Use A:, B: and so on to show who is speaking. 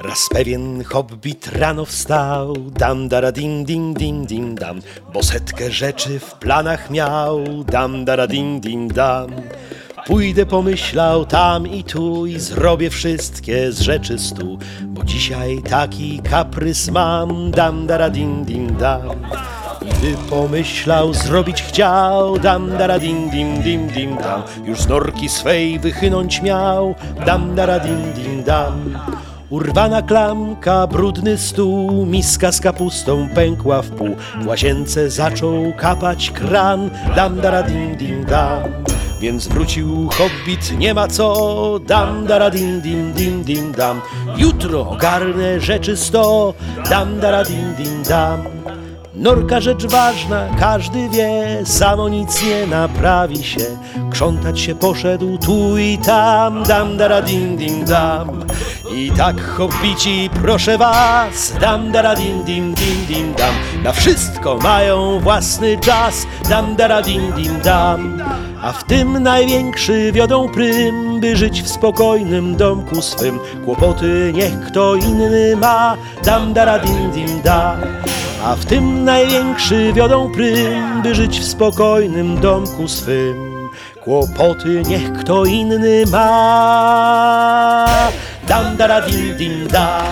A: Raz pewien hobbit rano wstał, dam dara din din din din dam, bo setkę rzeczy w planach miał, dam dara din din dam. Pójdę pomyślał tam i tu i zrobię wszystkie z rzeczy stu, bo dzisiaj taki kaprys mam, dam dara din din dam. Gdy pomyślał, zrobić chciał, dam dara din din din din dam, już z norki swej wychynąć miał, dam dara din din dam. Urwana klamka, brudny stół, miska z kapustą pękła w pół. W łazience zaczął kapać kran, dam dara din din dam. Więc wrócił hobbit, nie ma co, dam dara din din din din dam. Jutro ogarnę rzeczy sto, dam dara din din dam. Norka rzecz ważna, każdy wie, samo nic nie naprawi się. Krzątać się poszedł tu i tam, dam dara din din dam. I tak hobbici, proszę was, dam dara din din din din dam. Na wszystko mają własny czas, dam dara din din dam. A w tym największy wiodą prym, by żyć w spokojnym domku swym. Kłopoty niech kto inny ma, dam dara din din dam. A w tym największy wiodą prym, by żyć w spokojnym domku swym. Kłopoty niech kto inny ma. Dam dara din din da.